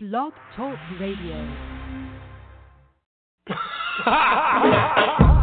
Blog Talk Radio.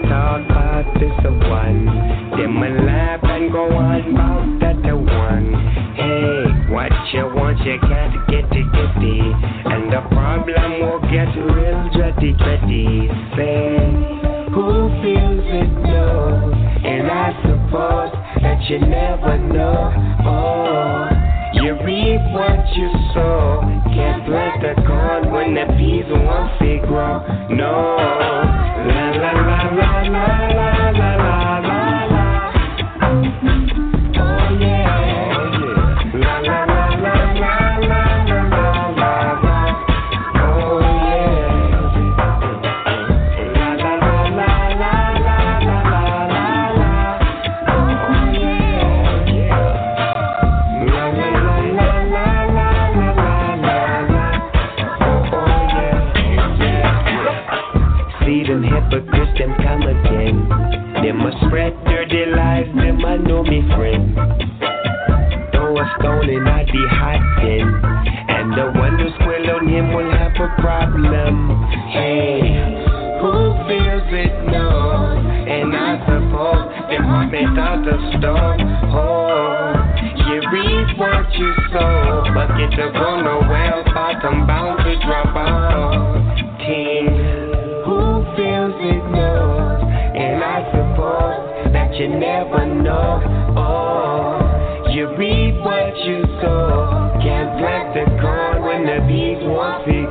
the talk about this a one. Them a laugh and go on about that one. Hey, what you want, you can't get it, get it. And the problem will get real dready, dready. Say, who feels it knows? And I suppose that you never know. Oh. You reap what you sow. Can't plant the corn when the peas won't grow. No. La la la la la made out of stone. Oh, you reap what you sow. Bucket to go nowhere, bottom bound to drop out. Team, who feels it knows? And I suppose that you never know. Oh, you reap what you sow. Can't plant the corn when the bees won't see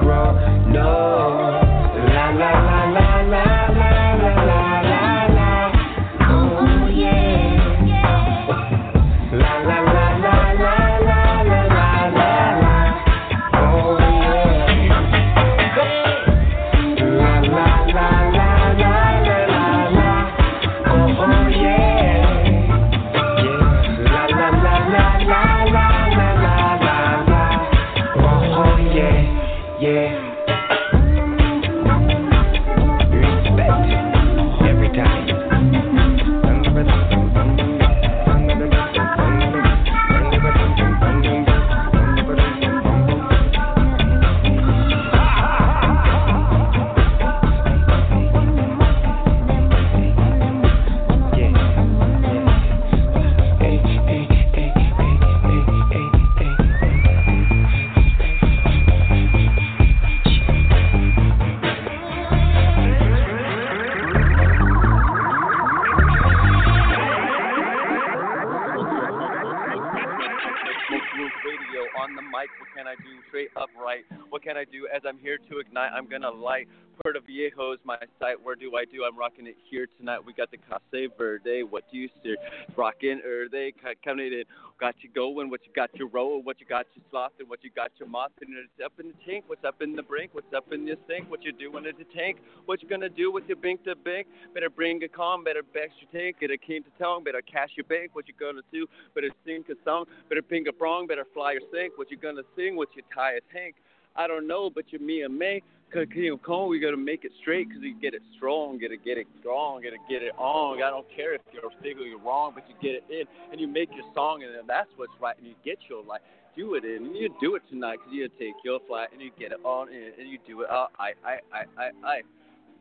rocking it here tonight. We got the Casa Verde. What do you steer? Rocking Erde. Coming in. Got you going. What you got you roll? What you got you slothing? What you got you mopping? It's up in the tank. What's up in the brink? What's up in your sink? What you doing in the tank? What you gonna do with your bank to bank? Better bring a calm. Better back your tank. A keen to tongue. Better cash your bank. What you gonna do? Better sing a song. Better ping a prong. Better fly your sink. What you gonna sing? What you tie a tank? I don't know, but you're me and me. Cause you know, Cone, we gotta make it straight, cause you get it strong, gotta get it strong, gotta get it on. I don't care if you're sick or you're wrong, but you get it in, and you make your song, and then that's what's right, and you get your life, do it in, and you do it tonight, cause you take your flight, and you get it on in, and you do it. Uh, I, I, I, I, I.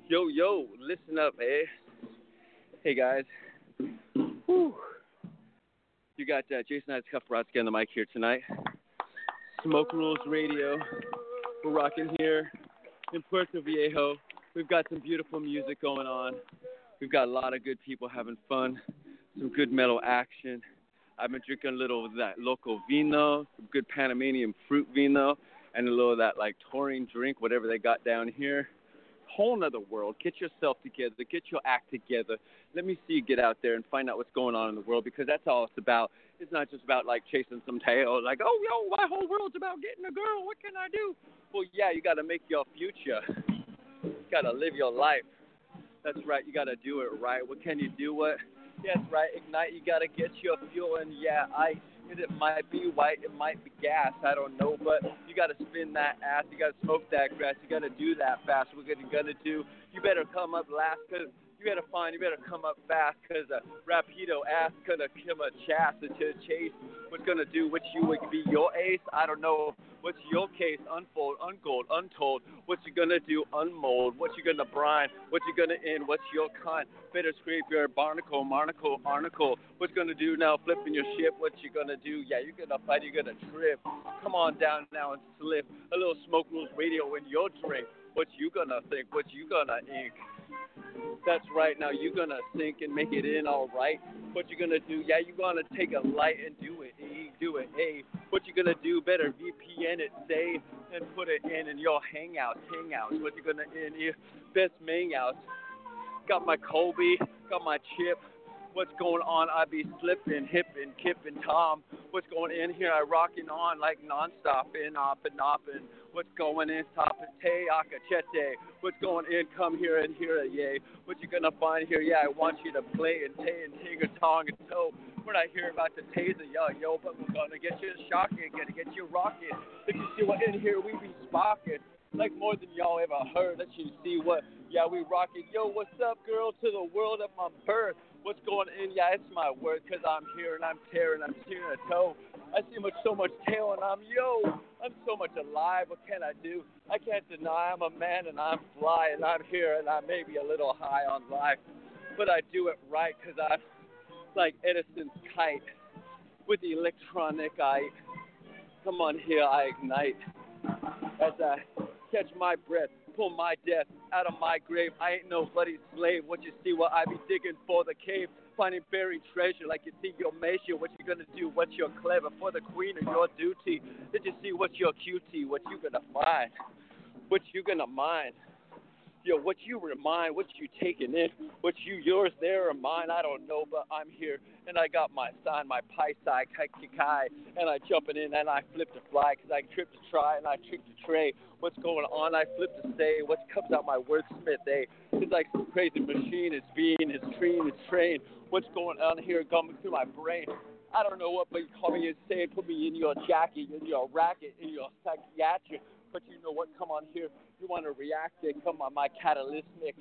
Yo, yo, listen up, eh? Hey guys. Whew. You got uh, Jason Knights Kufratsky on the mic here tonight. Smoke Rules Radio. We're rocking here in Puerto Viejo. We've got some beautiful music going on. We've got a lot of good people having fun, some good metal action. I've been drinking a little of that local vino, some good Panamanian fruit vino, and a little of that like taurine drink, whatever they got down here. Whole nother world. Get yourself together. Get your act together. Let me see you get out there and find out what's going on in the world because that's all it's about. It's not just about like chasing some tail, like, oh, yo, my whole world's about getting a girl. What can I do? Well, yeah, you got to make your future. You got to live your life. That's right. You got to do it right. What can you do? What? Yes, right. Ignite. You got to get your fuel. And yeah, I it might be white, it might be gas, I don't know, but you got to spin that ass, you got to smoke that grass, you got to do that fast. What you're gonna do? You better come up last, cause you better find, you better come up fast, cause a rapido ass gonna come a chase to chase. What's gonna do? What you would be your ace? I don't know. What's your case? Unfold, ungold, untold. What you gonna do? Unmold. What you gonna brine? What you gonna end? What's your kind? Better scrape your barnacle, marnacle, arnacle. What's gonna do now? Flipping your ship. What you gonna do? Yeah, you're gonna fight. You're gonna trip. Come on down now and slip. A little smoke rules radio in your drink. What you gonna think? What you gonna ink? That's right. Now you're gonna sink and make it in all right. What you gonna do? Yeah, you're gonna take a light and do it. E, do it. A. What you gonna do? Better VPN it, say, and put it in in your hangouts, hangouts. What you gonna in your best hangouts? Got my Colby, got my chip. What's going on? I be slipping, hip hipping, kipping, Tom. What's going in here? I rocking on like nonstop, in up and up and What's going in? Top Te Akachete. What's going in? Come here and hear it, yay. What you gonna find here? Yeah, I want you to play and tay and tigger, tong and toe. We're not here about the taser, yo, yo, but we're gonna get you shocking, gonna get you rocking. If you see what in here, we be sparking. Like more than y'all ever heard. Let you see what, yeah, we rocking. Yo, what's up, girl, to the world of my birth? What's going in? Yeah, it's my word, cause I'm here and I'm tearing, I'm tearing a toe. I see much so much tail and I'm yo, I'm so much alive. What can I do? I can't deny I'm a man and I'm fly and I'm here and I may be a little high on life, but I do it right because I'm like Edison's kite with the electronic eye. Come on here, I ignite as I catch my breath, pull my death out of my grave. I ain't nobody's slave. What you see, what I be digging for the cave finding buried treasure like you see your measure, what you gonna do, what you're clever for the queen of your duty. Did you see what your cutie, what you gonna find, what you gonna mind? Yo, what you remind, what you taking in, what you yours there or mine, I don't know, but I'm here and I got my sign, my pi sai kai kai, and I jumping in and I flip to fly because I trip to try and I trick to tray. What's going on? I flip to stay. What comes out my wordsmith? Eh? It's like some crazy machine. It's being, it's train, it's train. What's going on here? Coming through my brain. I don't know what, but you call me insane. Put me in your jacket, in your racket, in your psychiatric. But you know what? Come on here. You want to react it? Come on, my catalytic.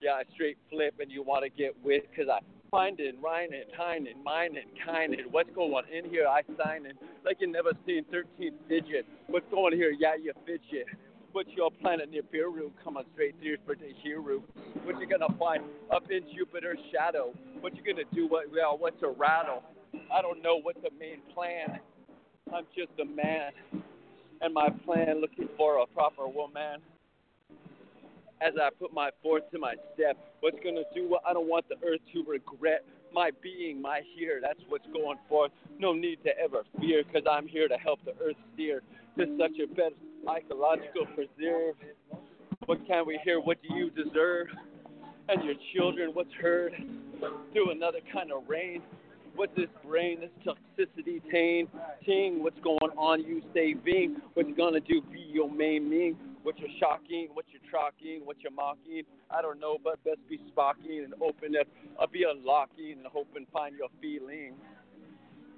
Yeah, I straight flip, and you want to get with because I find it, rhyme it, time it, mine it, kind it. What's going on in here? I sign it like you never seen 13th digit. What's going here? Yeah, you fidget. What's your planet near Nibiru? Come on straight through for the hero. What you gonna find up in Jupiter's shadow? What you gonna do? What well, what's a rattle? I don't know what's the main plan. I'm just a man, and my plan looking for a proper woman. As I put my forth to my step, what's gonna do what I don't want the earth to regret my being, my here. That's what's going forth. No need to ever fear, cause I'm here to help the earth steer to such a better psychological preserve. What can we hear? What do you deserve? And your children, what's heard through another kind of rain? What's this brain, this toxicity tain? Ting, what's going on? You saving? What you gonna do? Be your main mean? What you're shocking? What you're trocking? What you're mocking? I don't know, but best be spocking and open up. I'll be unlocking and hoping find your feeling.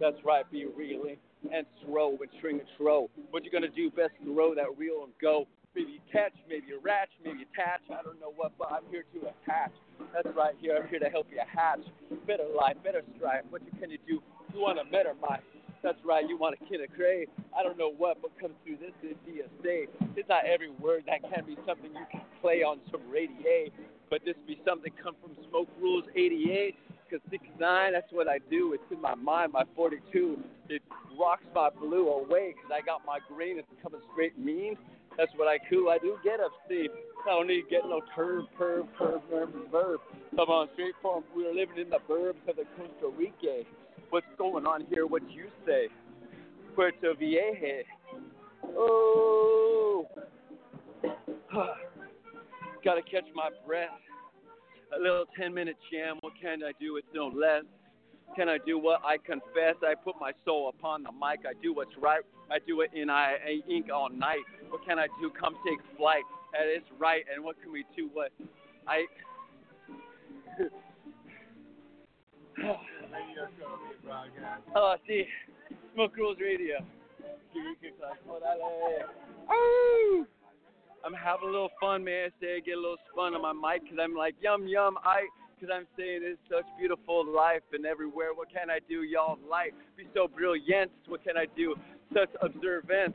That's right, be reeling and throw and string and throw. What you gonna do? Best throw that reel and go. Maybe catch, maybe ratch, maybe attach. I don't know what, but I'm here to attach. That's right here. I'm here to help you hatch. Better life, better strive. What you, can you do? You want a better life. That's right, you want a kid of cray. I don't know what, but come through this is DSA. It's not every word that can be something you can play on some radio, but this be something come from Smoke Rules 88 because 69, that's what I do. It's in my mind, my 42. It rocks my blue away because I got my green. It's coming straight mean. That's what I do. I do get upset. I don't need to get no turb, perv, perv, verb, verb. Come on, straight from we are living in the burbs of the Costa Rica. What's going on here? What you say? Puerto Vieja. Oh. Gotta catch my breath. A little 10 minute jam, what can I do? It's no less. Can I do what I confess? I put my soul upon the mic. I do what's right. I do it in I ink all night. What can I do? Come take flight. And it's right. And what can we do? What I. oh, see, Smoke Rules Radio. I'm having a little fun, man. Say I get a little spun on my mic because I'm like yum yum. I because I'm saying it's such beautiful life and everywhere. What can I do, y'all? Life be so brilliant. What can I do? Such observance,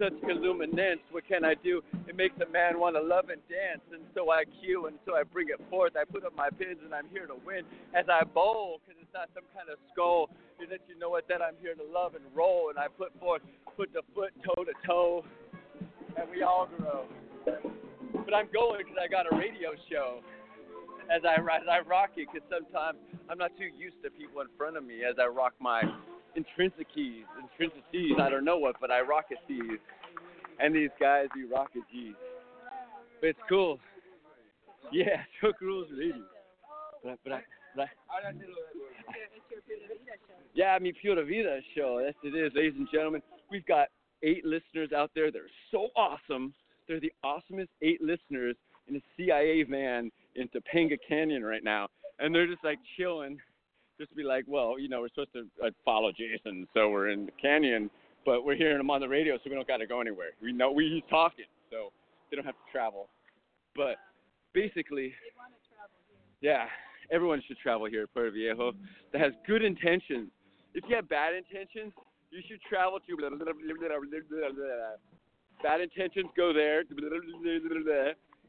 such illuminance. What can I do? It makes a man want to love and dance. And so I cue and so I bring it forth. I put up my pins and I'm here to win as I bowl because it's not some kind of skull. You let you know what that I'm here to love and roll. And I put forth, put the foot toe to toe, and we all grow. But I'm going because I got a radio show as I as I rock it because sometimes I'm not too used to people in front of me as I rock my intrinsic keys, intrinsic keys. I don't know what, but I rock it these, and these guys do rocket G's. But it's cool. Yeah, Smoke Rules Radio. But I, but I, but I, yeah, Pura Vida show. Yes, it is, ladies and gentlemen. We've got eight listeners out there that are so awesome. They're the awesomest eight listeners in a CIA van in Topanga Canyon right now, and they're just like chilling, just be like, well, you know, we're supposed to uh, follow Jason, so we're in the canyon, but we're hearing him on the radio, so we don't got to go anywhere. We know we he's talking, so they don't have to travel. But basically, yeah, everyone should travel here at Puerto Viejo that has good intentions. If you have bad intentions, you should travel to blah, blah, blah, bad intentions go there.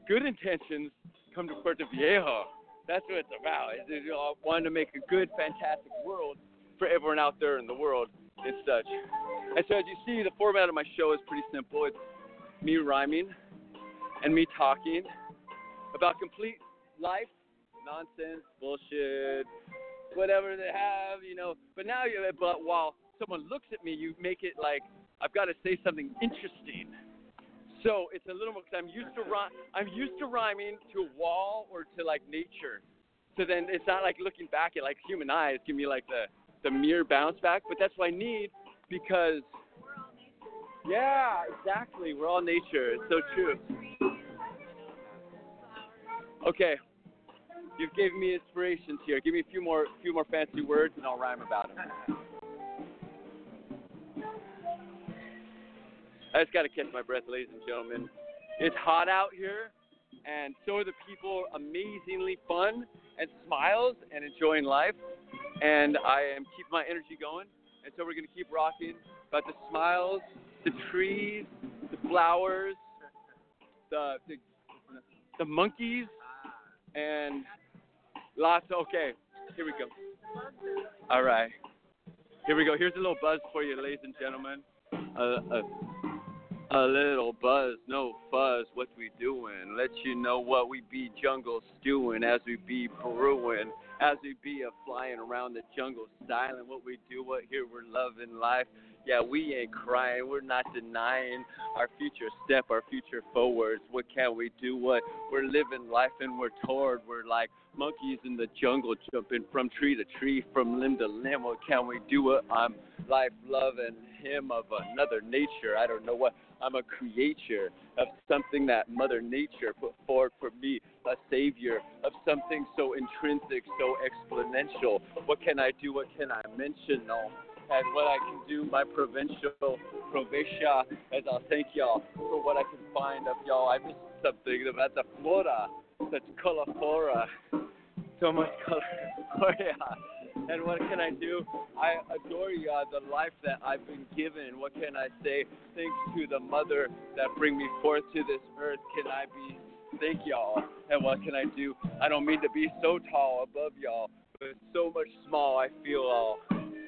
Good intentions come to Puerto Viejo. That's what it's about. It's, it's all wanting to make a good, fantastic world for everyone out there in the world and such. And so, as you see, the format of my show is pretty simple. It's me rhyming and me talking about complete life, nonsense, bullshit, whatever they have, you know. But now, you, but while someone looks at me, you make it like I've got to say something interesting. So it's a little more because I'm used to I'm used to rhyming to a wall or to like nature. So then it's not like looking back at like human eyes give me like the the mere bounce back, but that's what I need because yeah, exactly. We're all nature. It's so true. Okay, you've given me inspirations here. Give me a few more few more fancy words and I'll rhyme about them. I just got to catch my breath, ladies and gentlemen. It's hot out here, and so are the people amazingly fun and smiles and enjoying life. And I am keeping my energy going, and so we're going to keep rocking about the smiles, the trees, the flowers, the, the, the monkeys, and lots of, okay, here we go. All right. Here we go. Here's a little buzz for you, ladies and gentlemen. Uh, uh, a little buzz, no fuzz, what we doing? Let you know what we be jungle stewing as we be brewing, as we be a flying around the jungle styling what we do, what here we're loving life. Yeah, we ain't crying, we're not denying our future step, our future forwards. What can we do? What we're living life and we're toward. We're like monkeys in the jungle jumping from tree to tree, from limb to limb. What can we do? What I'm life loving him of another nature. I don't know what I'm a creator of something that Mother Nature put forward for me, a savior of something so intrinsic, so exponential. What can I do? What can I mention? No. And what I can do, my provincial provincia, as I'll thank y'all for what I can find of y'all. I missed something about the flora, such color flora, so much color. Oh, And what can I do? I adore uh, the life that I've been given. What can I say? Thanks to the mother that bring me forth to this earth. Can I be? Thank y'all. And what can I do? I don't mean to be so tall above y'all, but so much small I feel all.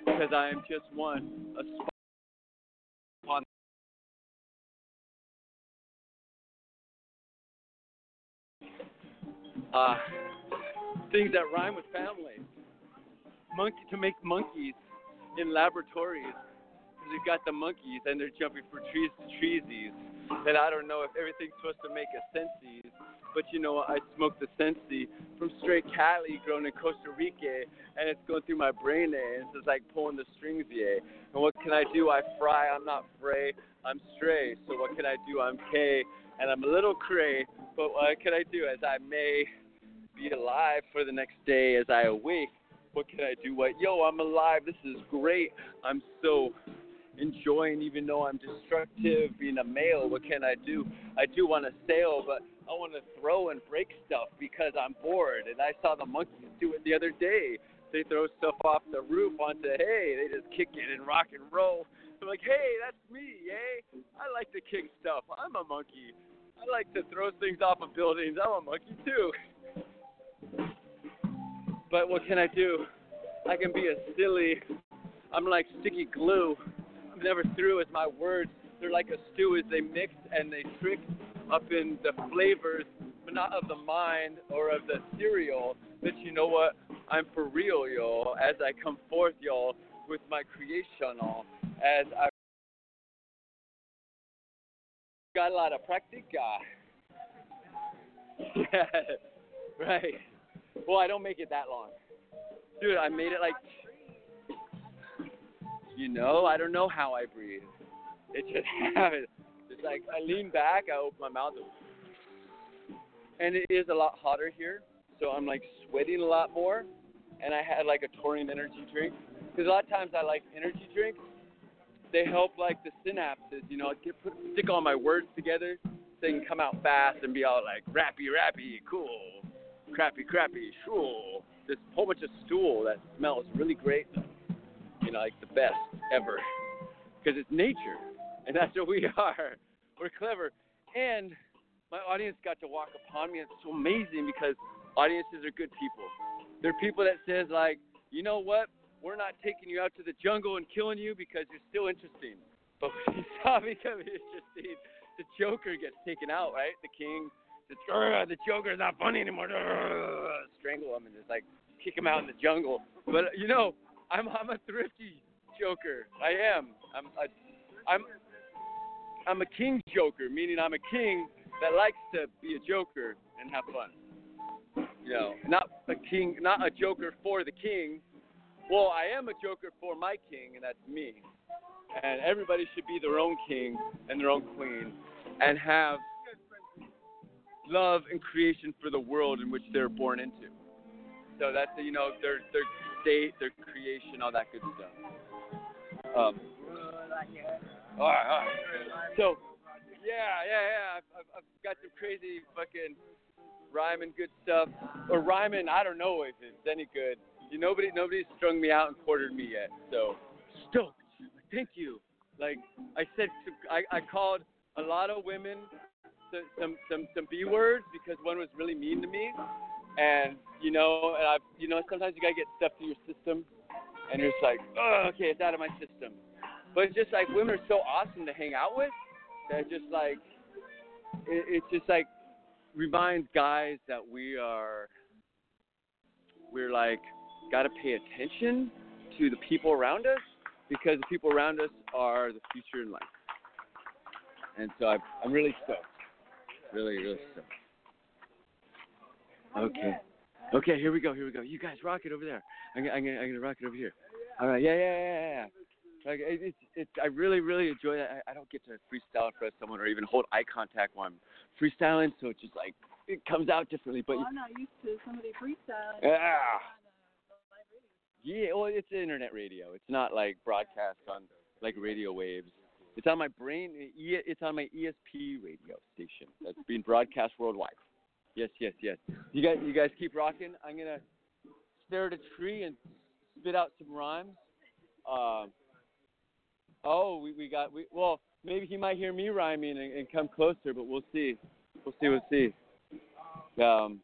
Because I am just one, a spot upon uh, things that rhyme with family monkey to make monkeys in laboratories we've got the monkeys and they're jumping from trees to treesies. And I don't know if everything's supposed to make a sense But you know, I smoke the Sensi from straight Cali, grown in Costa Rica, and it's going through my brain, eh, and it's like pulling the strings, yeah. And what can I do? I fry. I'm not fray. I'm stray. So what can I do? I'm K, and I'm a little cray. But what can I do? As I may be alive for the next day, as I awake. What can I do? What? Yo, I'm alive. This is great. I'm so enjoying, even though I'm destructive, being a male. What can I do? I do want to sail, but I want to throw and break stuff because I'm bored. And I saw the monkeys do it the other day. They throw stuff off the roof onto hay. They just kick it and rock and roll. I'm like, hey, that's me, yay! I like to kick stuff. I'm a monkey. I like to throw things off of buildings. I'm a monkey too. But what can I do? I can be a silly. I'm like sticky glue. I'm never through as my words. They're like a stew as they mix and they trick up in the flavors, but not of the mind or of the cereal. But you know what? I'm for real, y'all. As I come forth, y'all, with my creation, all as I got a lot of practica. right. Well, I don't make it that long. Dude, I made it like, you know, I don't know how I breathe. It just happens. It's like I lean back, I open my mouth, and it is a lot hotter here, so I'm like sweating a lot more. And I had like a taurine energy drink because a lot of times I like energy drinks. They help like the synapses, you know, get put, stick all my words together so they can come out fast and be all like rappy, rappy, cool, crappy, crappy, shul. This whole bunch of stool that smells really great. You know, like the best ever. Because it's nature. And that's what we are. We're clever. And my audience got to walk upon me. It's so amazing because audiences are good people. They're people that says like, you know what? We're not taking you out to the jungle and killing you because you're still interesting. But when you saw me becoming interesting, the Joker gets taken out, right? The king the, uh, the Joker's not funny anymore. Uh, strangle him and just like kick him out in the jungle. But you know, I'm I'm a thrifty Joker. I am. I'm a, I'm I'm a king Joker, meaning I'm a king that likes to be a Joker and have fun. You know, not a king, not a Joker for the king. Well, I am a Joker for my king, and that's me. And everybody should be their own king and their own queen, and have love and creation for the world in which they're born into. So that's you know their their state, their creation, all that good stuff. Um, all right, all right. So yeah, yeah, yeah. I've, I've, got some crazy fucking rhyming good stuff, or rhyming. I don't know if it's any good. You nobody nobody's strung me out and quartered me yet. So stoked. Thank you. Like I said, I I called a lot of women some some some B words because one was really mean to me, and you know, and I, you know, sometimes you gotta get stuff through your system, and you're just like, oh, okay, it's out of my system. But it's just like women are so awesome to hang out with that just like it, it just like reminds guys that we are we're like gotta pay attention to the people around us because the people around us are the future in life. And so I'm, I'm really stoked. Really, really simple. Okay. Okay, here we go. Here we go. You guys rock it over there. I'm, I'm, gonna, I'm gonna rock it over here. All right. Yeah, yeah, yeah, yeah. Like it, it's, it's. I really, really enjoy that. I, I don't get to freestyle in front of someone or even hold eye contact while I'm freestyling, so it's just like it comes out differently. But well, I'm not used to somebody freestyling. Yeah. Uh, yeah, well, it's internet radio. It's not like broadcast on like radio waves. It's on my brain. It's on my ESP radio station that's being broadcast worldwide. Yes, yes, yes. You guys, you guys keep rocking. I'm gonna stare at a tree and spit out some rhymes. Uh, oh, we, we got we well maybe he might hear me rhyming and, and come closer, but we'll see. We'll see. We'll see. Um,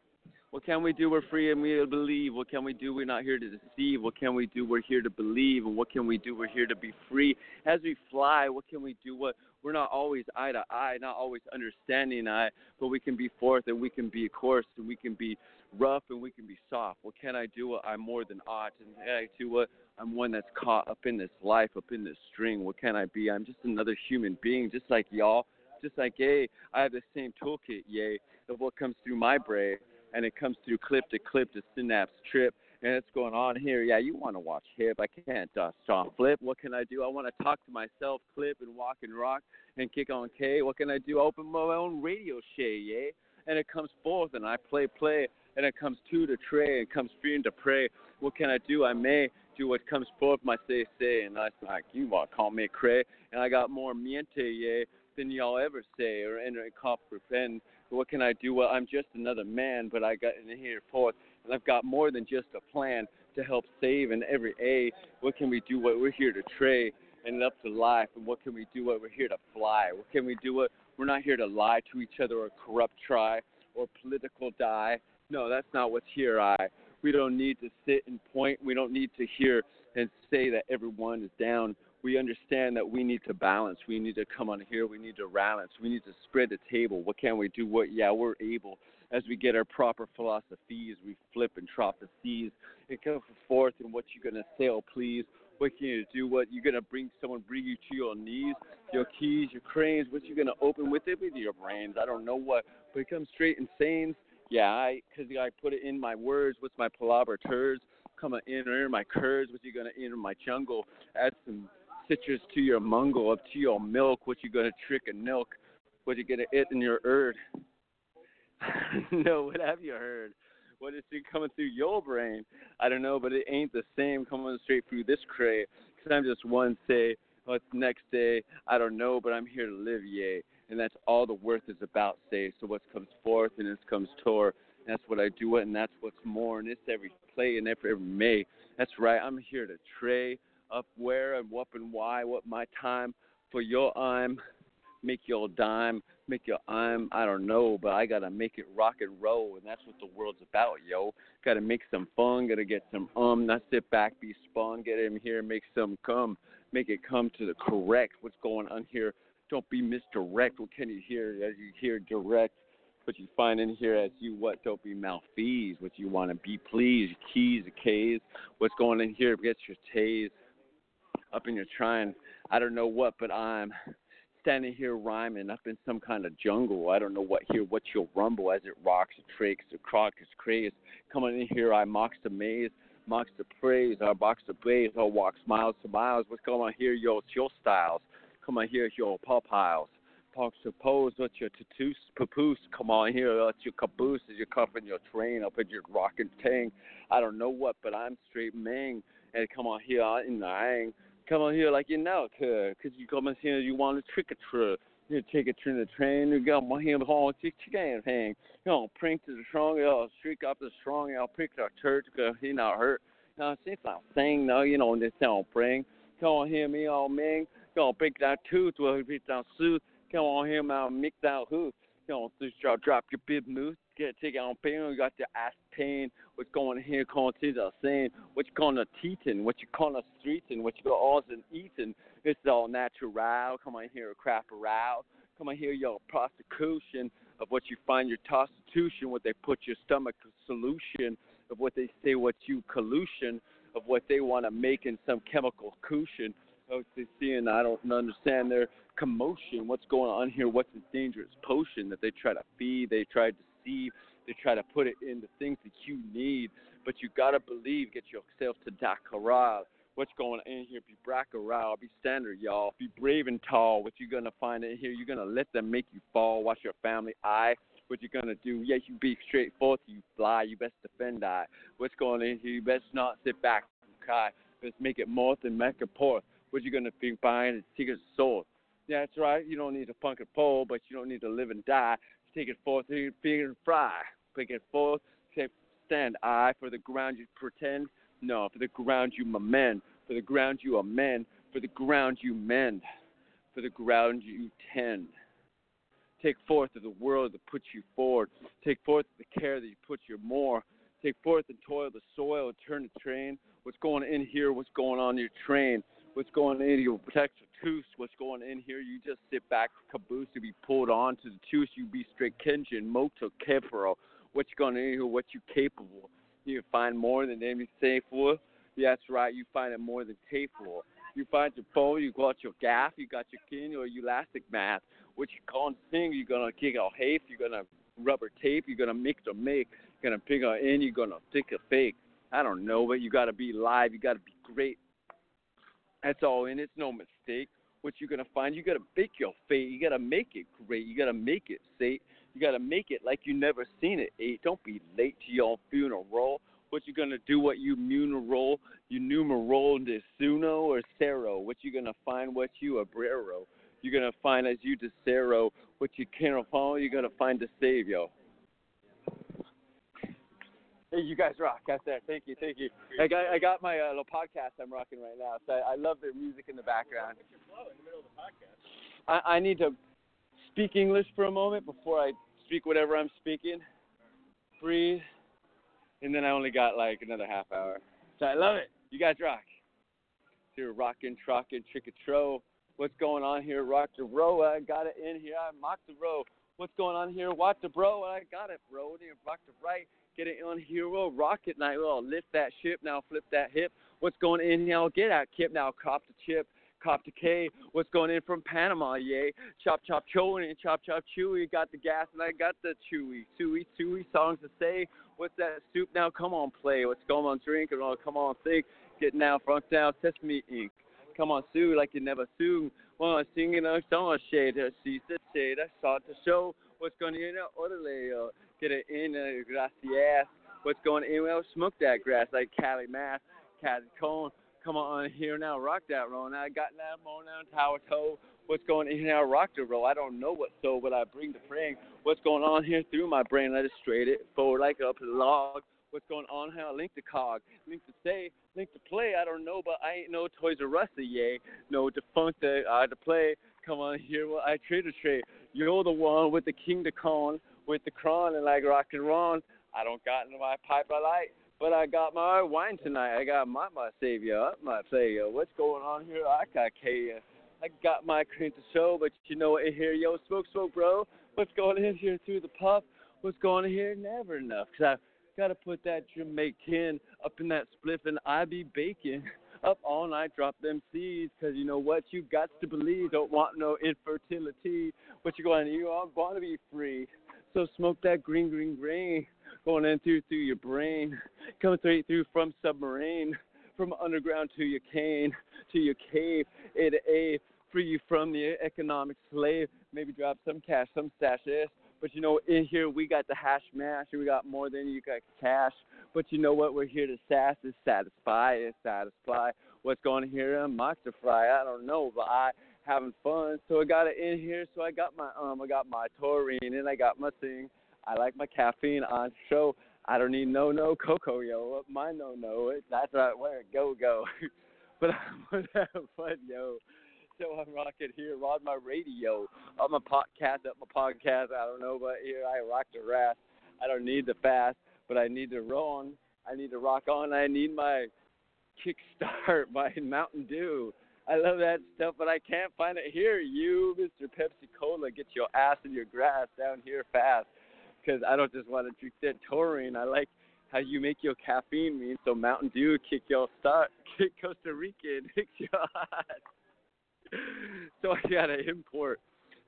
what can we do? We're free and we believe. What can we do? We're not here to deceive. What can we do? We're here to believe. And what can we do? We're here to be free. As we fly, what can we do? What we're not always eye to eye, not always understanding eye, but we can be forth and we can be coarse and we can be rough and we can be soft. What can I do? I'm more than ought. And I do what I'm one that's caught up in this life, up in this string. What can I be? I'm just another human being, just like y'all Just like yay, I have the same toolkit, yay, of what comes through my brain, and it comes through clip to clip to synapse trip, and it's going on here. Yeah, you want to watch hip. I can't uh, stop flip. What can I do? I want to talk to myself, clip and walk and rock and kick on K. What can I do? Open my own radio show, yeah. And it comes forth, and I play, play, and it comes to the tray, and comes free to pray. What can I do? I may do what comes forth, my say, say, and I like you want to call me cray, and I got more miente, yeah, than y'all ever say or enter a copper pen. What can I do? Well, I'm just another man, but I got in here forth, and I've got more than just a plan to help save in every A. What can we do? What we're here to trade and up to life. And what can we do? What we're here to fly. What can we do? What we're not here to lie to each other or corrupt try or political die. No, that's not what's here. I. We don't need to sit and point. We don't need to hear and say that everyone is down. We understand that we need to balance. We need to come on here. We need to balance. We need to spread the table. What can we do? What? Yeah, we're able as we get our proper philosophies. We flip and drop the seas and come forth. And what you gonna say? Oh, please what can you do? What you gonna bring someone bring you to your knees, your keys, your cranes? What you gonna open with it with your brains? I don't know what, but it comes straight and sayings. Yeah, I because I put it in my words. What's my palaver turds? Come on, enter my curds. What you gonna enter my jungle? Add some citrus to your mungle, up to your milk. What you gonna trick and milk? What you gonna eat in your erd? no, what have you heard? what is it coming through your brain? I don't know, but it ain't the same coming straight through this cray. Cause I'm just one say, oh, next day. I don't know, but I'm here to live, yay. And that's all the worth is about, say. So what comes forth and this comes toward. That's what I do it, and that's what's more. And it's every play and every, every May. That's right. I'm here to tray up where and what and why, what my time for your I'm make your dime, make your I'm I don't know, but I gotta make it rock and roll, and that's what the world's about, yo. Gotta make some fun, gotta get some um, not sit back, be spun, get in here, make some come, make it come to the correct. What's going on here? Don't be misdirect. What can you hear as you hear direct? What you find in here as you what? Don't be malfeased. What you want to be pleased. Keys, K's. What's going in here? Get your tase up in your trying. I don't know what, but I'm standing here rhyming up in some kind of jungle. I don't know what here, what you'll rumble as it rocks, it trakes, the croc is crazed. Coming in here, I mocks the maze, mocks the praise, I box the blaze, I walk miles to miles. What's going on here, yo? It's your styles. Come on here, yo, pop piles. Talk suppose what your tattoos papoose. Come on here, that's your caboose as you're cuffing your train up in your rocking tang. I don't know what, but I'm straight mang. And come on here I'm in the hang come on here like you know cause you come on here you want to trick or treat. You take a turn the train, you got my hand home, chick chicken hang. You know, prink to the strong, you know, streak up the strong, you know, prick the church, cause he not hurt. You know, since I'm saying no, you know, this don't bring. Come on here, me all ming. On, pick that tooth, well, pick that suit. Come on here, my mick that hoot. Come on, just drop, your bib moose get take on pain. You got to ask pain. What's going on here? Calling to saying what you calling a teeting, what you calling a streeting, what you got all and eating. It's all natural. Come on here, crap around. Come on here, your prostitution of what you find your prostitution, what they put your stomach solution of what they say, what you collusion of what they want to make in some chemical cushion. Oh, they see, and I don't understand their commotion. What's going on here? What's this dangerous potion that they try to feed? They try to deceive. They try to put it in the things that you need. But you gotta believe, get yourself to Dakar. What's going in here? Be Braccaral, be standard, y'all. Be brave and tall. What you gonna find in here? You're gonna let them make you fall. Watch your family eye. What you gonna do? Yeah, you be straightforward. You fly. You best defend I. What's going in here? You best not sit back and cry. Let's make it more than make it poor. What you gonna be buying? It's secret. Yeah, that's right. You don't need a punk and pole, but you don't need to live and die. Take it forth, figure and fry. It forth, stand I for the ground you pretend. No, for the ground you amend. For the ground you amend. For the ground you mend. For the ground you tend. Take forth of the world that puts you forward. Take forth the care that you put your more. Take forth and toil the soil and turn the train. What's going in here? What's going on your train? What's going in? You protect your What's going in here? You just sit back, caboose to be pulled on to the tooth. You be straight Kenjin, Moto, Kepro. What you going in here? What you capable? You find more than any safe for. That's right. You find it more than capable. You find your phone, you got your gaff, you got your kin or elastic mask. What you can't sing, you're gonna kick out hafe, you're gonna rubber tape, you're gonna mix or make, you're gonna pick a in, you're gonna pick a fake. I don't know, but you gotta be live, you gotta be great. That's all, and it's no mistake. What you're gonna find, you gotta bake your fate. You gotta make it great. You gotta make it safe. You gotta make it like you never seen it. Eight. Don't be late to your funeral. What you gonna do? What you numeral? You numeral de suno or cero? What you gonna find? What you a brero? You're gonna find as you desero. What you can't find, you're gonna find save yo. Hey, you guys rock out there. Thank you, thank you. I got, I got my uh, little podcast I'm rocking right now, so I, I love the music in the background. I, I need to speak English for a moment before I speak whatever I'm speaking. Breathe, and then I only got like another half hour. So I love it. You guys rock. Here, rockin', trockin', trick-a-tro. What's going on here? Rock the row. I got it in here. I mock the row. What's going on here? Watch the bro. I got it, bro. Rock the right get it on hero rocket night. Well, lift that ship now, flip that hip. What's going in here? Get out kip now, cop the chip. Cop to K, what's going in from Panama, yay? Chop, chop, chewing and chop, chop, chewy. Got the gas and I got the chewy. Chewy, chewy songs to say. What's that soup now? Come on, play. What's going on, drink? And come on, think. Get now, front down, sesame ink. Come on, sue like you never sue. Well, I'm singing a song, shade. She said, shade. I saw the show. What's going in? Orderly. Uh, get it in, uh, gracias. What's going in? Well, smoke that grass like Cali Mass, Cali Cone. Come on here now, rock that roll. Now I got that more now, tower toe. What's going in now, rock the roll. I don't know what so, but I bring the praying. What's going on here through my brain? Let it straight it forward like the log. What's going on here? Link the cog, link to say, link to play. I don't know, but I ain't no Toys R Us, yay. No defunct uh, I to play. Come on here, well I trade a trade. You're the one with the king to con with the cron and like rock and roll. I don't got in my pipe I like, but I got my wine tonight. I got my my savior my savior. What's going on here? I got K. I got my cream to show, but you know what here, yo, smoke, smoke, bro. What's going in here through the puff? What's going in here? Never enough, cause I gotta put that Jamaican up in that spliff, and I be baking up all night, drop them seeds, cause you know what? You got to believe. Don't want no infertility, but you're going, you all going to be free. So smoke that green, green, green going in through through your brain, coming straight through from submarine, from underground to your cane, to your cave, A to A, free you from the economic slave. Maybe drop some cash, some stashes. But you know, in here we got the hash mash, and we got more than you got cash. But you know what? We're here to sass is satisfy, is satisfy. What's going here? I'm fry. I don't know, but I having fun. So I got it in here. So I got my um, I got my taurine and I got my thing. I like my caffeine on show. I don't need no no cocoa yo. My no no. That's right where go go. but I'm gonna have fun yo. I'm rocking here on my radio, on my podcast, up my podcast. I don't know, but here I rock the rest. I don't need the fast, but I need to run. I need to rock on. I need my kickstart, my Mountain Dew. I love that stuff, but I can't find it here. You, Mr. Pepsi Cola, get your ass in your grass down here fast. Because I don't just want to drink that taurine. I like how you make your caffeine mean. So Mountain Dew kick your start, kick Costa Rican, kick your ass. so I gotta import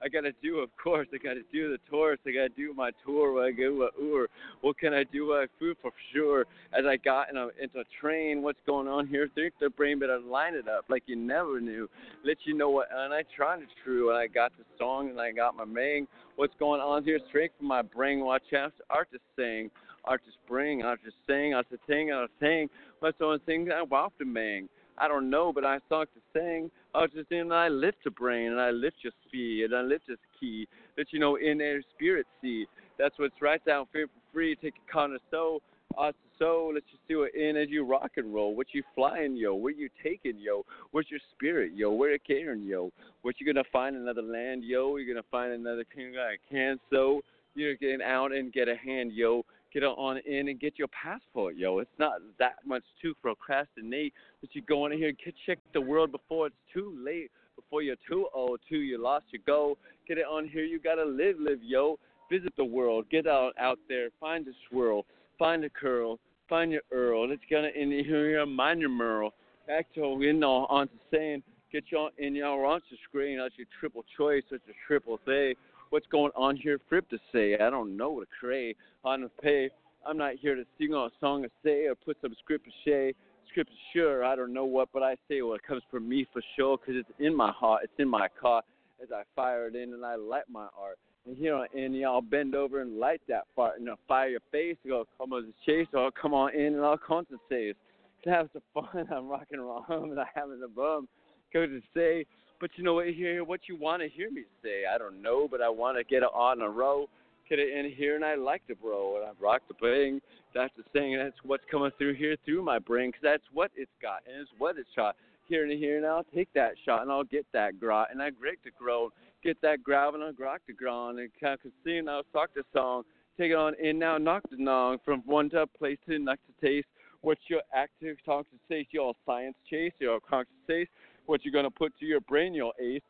I gotta do, of course, I gotta do the tours. I gotta do my tour. I go Ur. What can I do? I food for sure. As I got in a into a train, what's going on here? Think the brain better line it up like you never knew. Let you know what. And I tried to true. And I got the song and I got my mang. What's going on here? Straight from my brain. Watch out, artist sing, artist bring, artist sing, artist sing, artist sing. What's the only thing I want to mang? I don't know, but I start to sing. I just in, I lift your brain and I lift your speed and I lift your key. That you know, in a spirit see. That's what's right down for free. Take a corner so, us uh, so. Let's just do it in as you rock and roll. What you flying, yo? Where you taking, yo? What's your spirit, yo? Where you catering, yo? What you gonna find another land, yo? You're gonna find another king I can so. You're getting out and get a hand, yo get on in and get your passport, yo. It's not that much to procrastinate, but you go in here, get check the world before it's too late, before you're too old, too you lost your go. Get it on here, you gotta live, live, yo. Visit the world, get out out there, find a swirl, find a curl, find your Earl. Let's get in here, mind your Merle. back to you know on to saying get you on in your on to screen. That's your triple choice. That's a triple say. What's going on here? Fripp to say. I don't know what to cray on the pay. I'm not here to sing a song to say or put some script to say. Script to sure. I don't know what, but I say what comes from me for sure, 'cause it's in my heart. It's in my car as I fire it in and I light my art. And here on in, y'all bend over and light that fart and I'll fire your face. Go, come on, chase, or come on in and I'll compensate. Have some fun. I'm rocking around and I'm having a bum. Go to say, but you know what? Here, what you want to hear me say? I don't know, but I want to get it on a row. Get it in here, and I like to bro, and I rock the bang. That's the thing. That's what's coming through here through my brain, 'cause that's what it's got, and it's what it's shot. Here and here, and I'll take that shot, and I'll get that grot, and I break the grow, get that growl, and I'll rock the ground, and can sing, I'll talk the song. Take it on in now, knock the nong from one to place to next to taste. What's your active talk to taste? Your science chase, your conscious taste. What you're gonna put to your brain, your ace.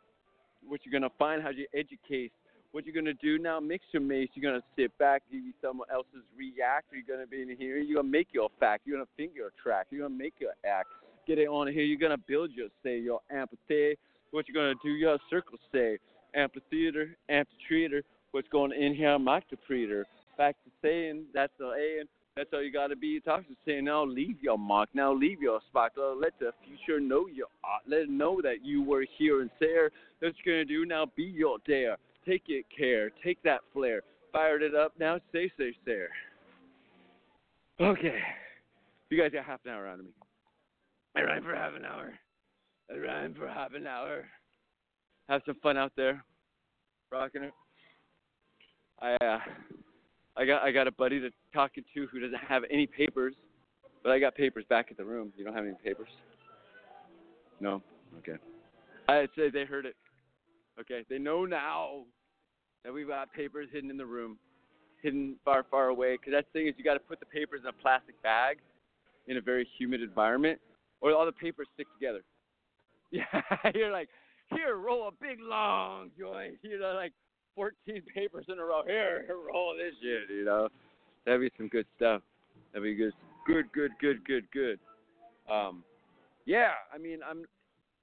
What you're gonna find, how you educate. What you're gonna do now, mix your mace. You're gonna sit back, give you someone else's react. You're gonna be in here. You're gonna make your fact. You're gonna think your track. You're gonna make your act. Get it on here. You're gonna build your say, your empathy. What you're gonna do, your circle say. Amphitheater, amphitheater. What's going in here, the Back to saying, that's the A, and that's all you gotta be. Talk to saying, now leave your mark. Now leave your spot. Uh, Let the future know you are. Let it know that you were here and there. That's you're gonna do now. Be your dare. Take it care. Take that flare. Fired it up. Now say, say, say. Okay. You guys got half an hour out of me. I rhyme for half an hour. I rhyme for half an hour. Have some fun out there. Rocking it. I uh I got I got a buddy to talking to who doesn't have any papers, but I got papers back at the room. You don't have any papers? No. Okay. I'd say they heard it. Okay. They know now that we've got papers hidden in the room, hidden far, far away. Because that thing is, you got to put the papers in a plastic bag in a very humid environment, or all the papers stick together. Yeah. You're like, here, roll a big long joint. You know, like 14 papers in a row. Here, here, roll this shit, you know. That'd be some good stuff. That'd be good, good, good, good, good, good. Um, yeah, I mean, I'm,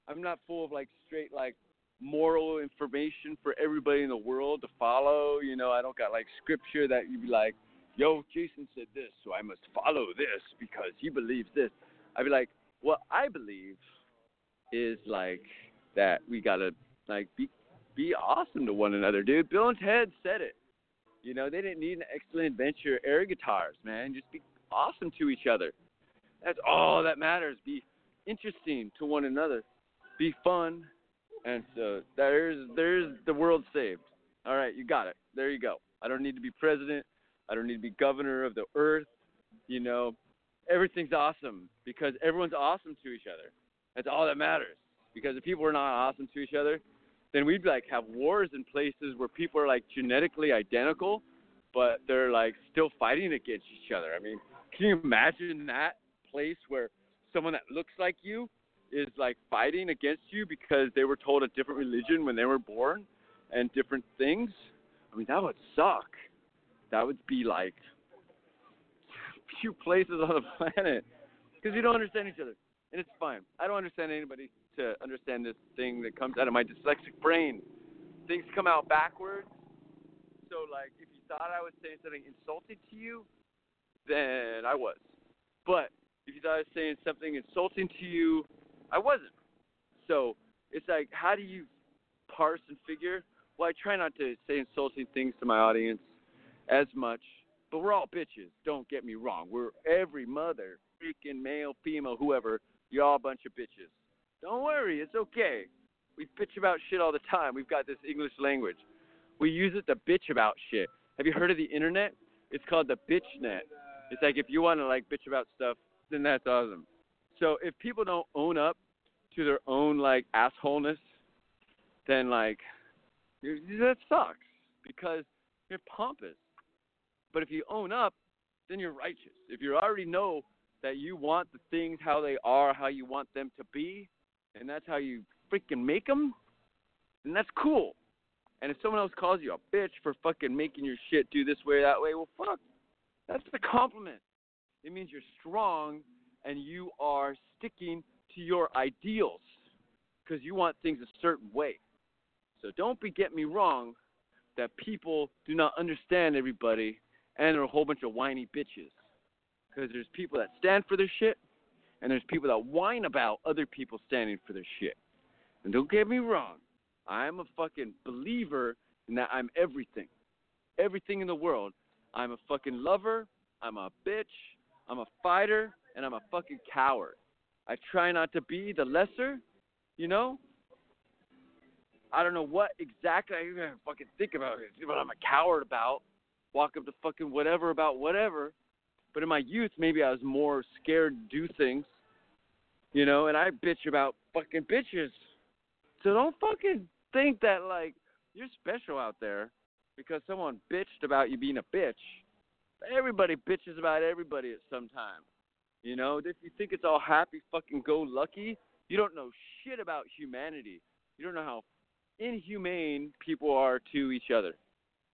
I'm not full of like straight like moral information for everybody in the world to follow. You know, I don't got like scripture that you'd be like, yo, Jason said this, so I must follow this because he believes this. I'd be like, what I believe is like that we gotta like be be awesome to one another, dude. Bill and Ted said it. You know, they didn't need an excellent adventure air guitars, man. Just be awesome to each other. That's all that matters. Be interesting to one another. Be fun. And so there's there's the world saved. All right, you got it. There you go. I don't need to be president. I don't need to be governor of the earth. You know, everything's awesome because everyone's awesome to each other. That's all that matters. Because if people are not awesome to each other, then we'd like have wars in places where people are like genetically identical, but they're like still fighting against each other. I mean, can you imagine that place where someone that looks like you is like fighting against you because they were told a different religion when they were born and different things? I mean, that would suck. That would be like few places on the planet because we don't understand each other, and it's fine. I don't understand anybody to understand this thing that comes out of my dyslexic brain. Things come out backwards. So, like, if you thought I was saying something insulting to you, then I was. But if you thought I was saying something insulting to you, I wasn't. So it's like, how do you parse and figure? Well, I try not to say insulting things to my audience as much, but we're all bitches. Don't get me wrong. We're every mother, freaking male, female, whoever. You're all a bunch of bitches. Don't worry, it's okay. We bitch about shit all the time. We've got this English language. We use it to bitch about shit. Have you heard of the internet? It's called the bitchnet. It's like if you want to like bitch about stuff, then that's awesome. So if people don't own up to their own like assholeness, then like that sucks because you're pompous. But if you own up, then you're righteous. If you already know that you want the things how they are, how you want them to be, and that's how you freaking make them, then that's cool. And if someone else calls you a bitch for fucking making your shit do this way, or that way, well, fuck. That's a compliment. It means you're strong and you are sticking to your ideals because you want things a certain way. So don't be get me wrong that people do not understand everybody and they're a whole bunch of whiny bitches. Because there's people that stand for their shit and there's people that whine about other people standing for their shit. And don't get me wrong, I'm a fucking believer in that I'm everything. Everything in the world. I'm a fucking lover, I'm a bitch, I'm a fighter, and I'm a fucking coward. I try not to be the lesser, you know? I don't know what exactly I even fucking think about it, what I'm a coward about. Walk up to fucking whatever about whatever. But in my youth, maybe I was more scared to do things, you know, and I bitch about fucking bitches. So don't fucking think that, like, you're special out there because someone bitched about you being a bitch. Everybody bitches about everybody at some time. You know, if you think it's all happy fucking go lucky, you don't know shit about humanity. You don't know how inhumane people are to each other,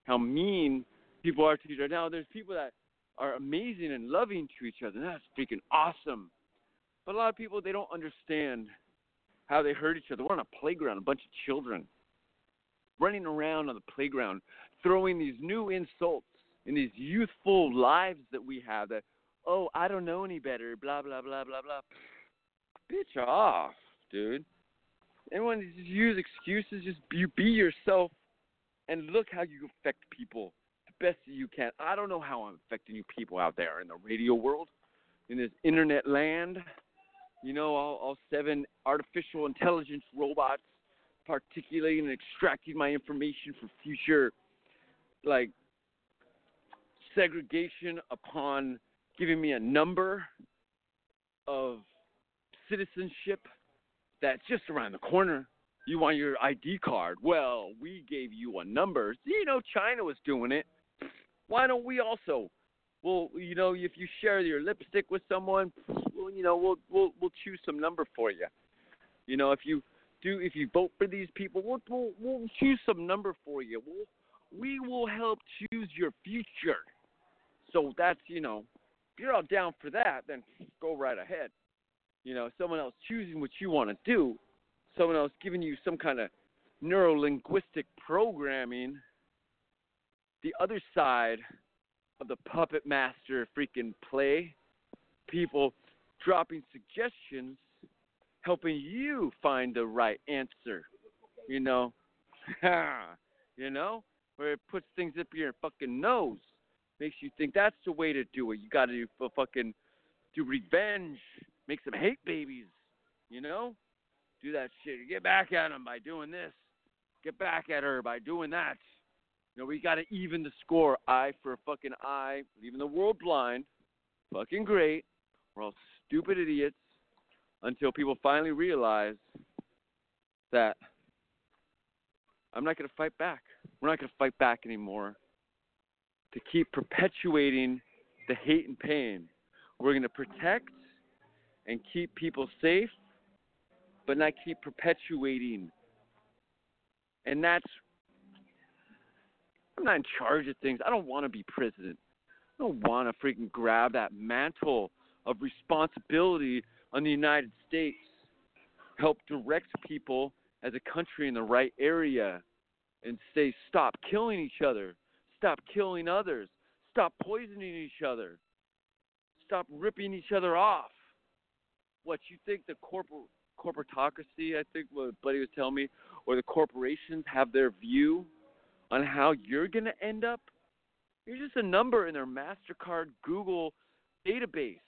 how mean people are to each other. Now, there's people that are amazing and loving to each other. That's freaking awesome. But a lot of people, they don't understand how they hurt each other. We're on a playground, a bunch of children running around on the playground, throwing these new insults in these youthful lives that we have that oh, I don't know any better, blah, blah, blah, blah, blah. Bitch off, dude. Everyone just use excuses. Just you be yourself and look how you affect people best you can. I don't know how I'm affecting you people out there in the radio world, in this internet land. You know, all, all seven artificial intelligence robots particulating and extracting my information for future, like, segregation upon giving me a number of citizenship that's just around the corner. You want your ID card? Well, we gave you a number. You know, China was doing it. Why don't we also? Well, you know, if you share your lipstick with someone, well, you know, we'll we'll we'll choose some number for you. You know, if you do, if you vote for these people, we'll we'll, we'll choose some number for you. We'll we will help choose your future. So that's you know, if you're all down for that, then go right ahead. You know, someone else choosing what you want to do, someone else giving you some kind of neuro linguistic programming. The other side of the puppet master freaking play, people dropping suggestions, helping you find the right answer. You know, you know, where it puts things up your fucking nose makes you think that's the way to do it. You got to do fucking do revenge, make some hate babies, you know? Do that shit. Get back at them by doing this. Get back at her by doing that. You know, we got to even the score. Eye for a fucking eye, leaving the world blind. Fucking great. We're all stupid idiots until people finally realize that I'm not going to fight back. We're not going to fight back anymore to keep perpetuating the hate and pain. We're going to protect and keep people safe, but not keep perpetuating. And that's, I'm not in charge of things. I don't want to be president. I don't want to freaking grab that mantle of responsibility on the United States, help direct people as a country in the right area, and say, stop killing each other Stop killing others. Stop poisoning each other. Stop ripping each other off. What you think the corporate corporatocracy, I think what Buddy was telling me, or the corporations have their view on how you're going to end up? You're just a number in their MasterCard Google database.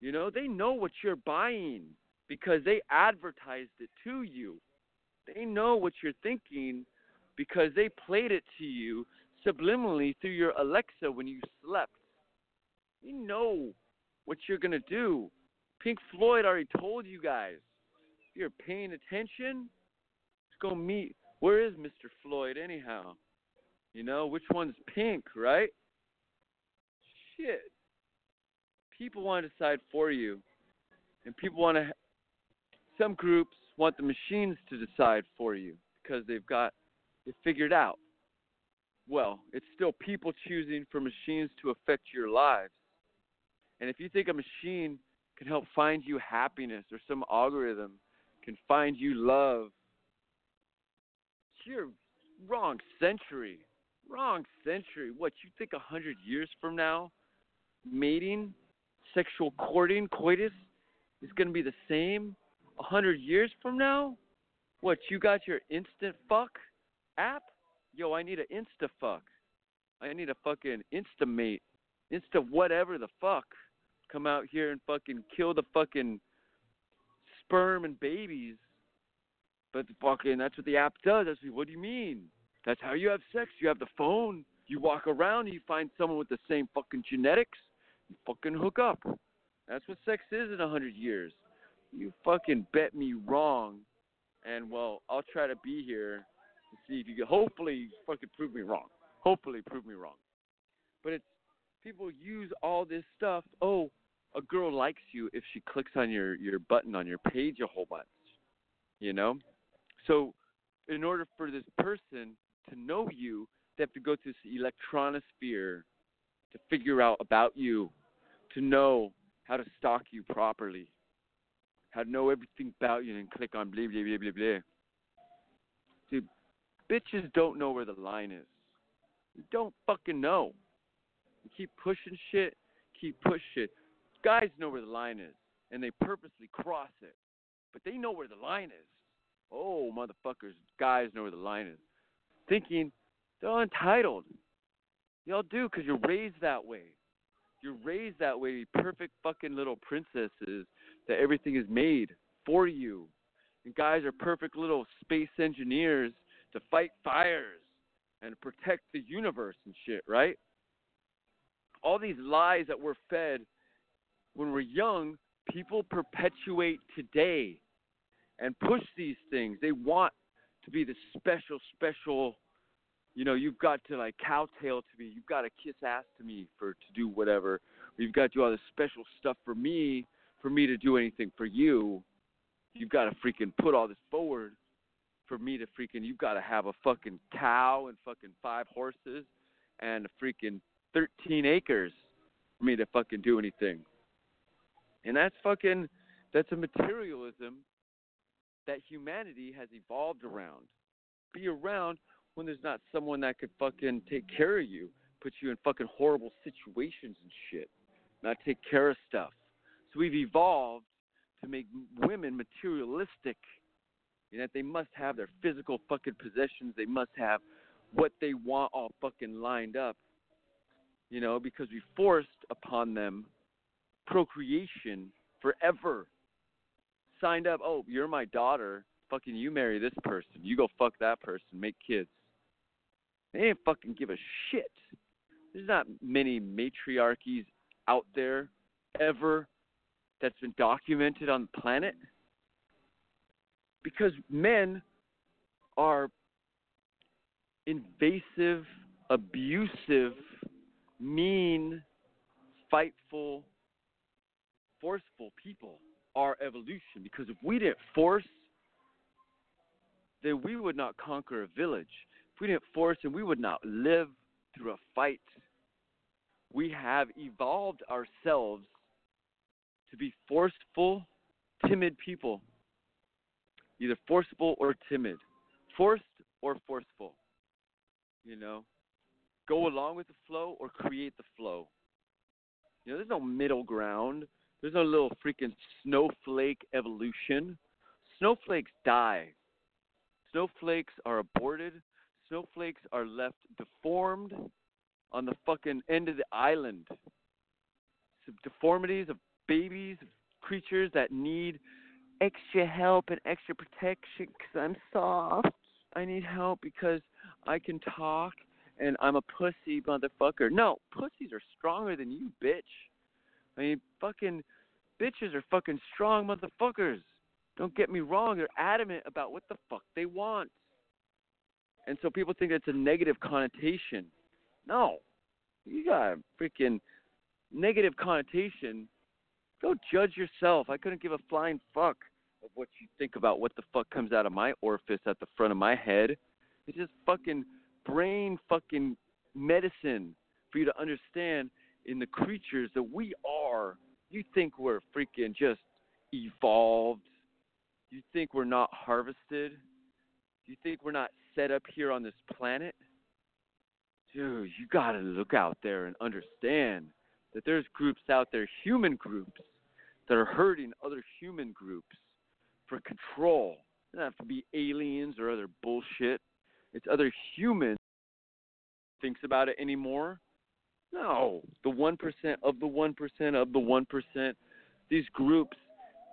You know, they know what you're buying because they advertised it to you. They know what you're thinking because they played it to you subliminally through your Alexa when you slept. They know what you're going to do. Pink Floyd already told you guys. If you're paying attention, let's go meet. Where is Mr. Floyd, anyhow? You know, which one's pink, right? Shit. People want to decide for you. And people want to, some groups want the machines to decide for you because they've got it figured out well, it's still people choosing for machines to affect your lives. And if you think a machine can help find you happiness or some algorithm can find you love. You're wrong century. Wrong century. What, you think a hundred years from now, mating, sexual courting, coitus is going to be the same a hundred years from now? What, you got your instant fuck app? Yo, I need an insta fuck. I need a fucking instamate. Insta whatever the fuck. Come out here and fucking kill the fucking sperm and babies. But fucking that's what the app does. That's what do you mean? That's how you have sex. You have the phone. You walk around you find someone with the same fucking genetics. You fucking hook up. That's what sex is in a hundred years. You fucking bet me wrong. And well, I'll try to be here to see if you can hopefully fucking prove me wrong. Hopefully prove me wrong. But it's people use all this stuff. Oh, a girl likes you if she clicks on your your button on your page a whole bunch. You know? So in order for this person to know you, they have to go through this electronosphere to figure out about you, to know how to stalk you properly, how to know everything about you and click on blah blah blah blah blah. Dude, bitches don't know where the line is. You don't fucking know. You keep pushing shit, keep push shit. Guys know where the line is, and they purposely cross it. But they know where the line is. Oh, motherfuckers, guys know where the line is. Thinking they're entitled. Y'all do because you're raised that way. You're raised that way perfect fucking little princesses that everything is made for you. And guys are perfect little space engineers to fight fires and protect the universe and shit, right? All these lies that we're fed when we're young, people perpetuate today and push these things. They want to be the special, special. You know, you've got to like cowtail to me. You've got to kiss ass to me for to do whatever. You've got to do all this special stuff for me, for me to do anything for you. You've got to freaking put all this forward for me to freaking. You've got to have a fucking cow and fucking five horses and a freaking 13 acres for me to fucking do anything. And that's fucking. That's a materialism that humanity has evolved around. Be around when there's not someone that could fucking take care of you, put you in fucking horrible situations and shit, not take care of stuff. So we've evolved to make women materialistic, in that they must have their physical fucking possessions, they must have what they want all fucking lined up, you know, because we forced upon them procreation forever signed up, oh, you're my daughter. Fucking you marry this person. You go fuck that person. Make kids. They ain't fucking give a shit. There's not many matriarchies out there ever that's been documented on the planet. Because men are invasive, abusive, mean, fightful, forceful people our evolution. Because if we didn't force, then we would not conquer a village. If we didn't force, then we would not live through a fight. We have evolved ourselves to be forceful, timid people. Either forceful or timid. Forced or forceful. You know? Go along with the flow or create the flow. You know, there's no middle ground. There's no little freaking snowflake evolution. Snowflakes die. Snowflakes are aborted. Snowflakes are left deformed on the fucking end of the island. Some deformities of babies, creatures that need extra help and extra protection because I'm soft. I need help because I can talk and I'm a pussy motherfucker. No, pussies are stronger than you, bitch. I mean, fucking bitches are fucking strong motherfuckers. Don't get me wrong, they're adamant about what the fuck they want. And so people think it's a negative connotation. No. You got a freaking negative connotation. Go judge yourself. I couldn't give a flying fuck of what you think about what the fuck comes out of my orifice at the front of my head. It's just fucking brain fucking medicine for you to understand in the creatures that we are You think we're freaking just evolved? You think we're not harvested? You think we're not set up here on this planet? Dude, you gotta look out there and understand that there's groups out there, human groups, that are hurting other human groups for control. It doesn't have to be aliens or other bullshit. It's other humans thinks about it anymore. No, the one percent of the one percent of the one percent. These groups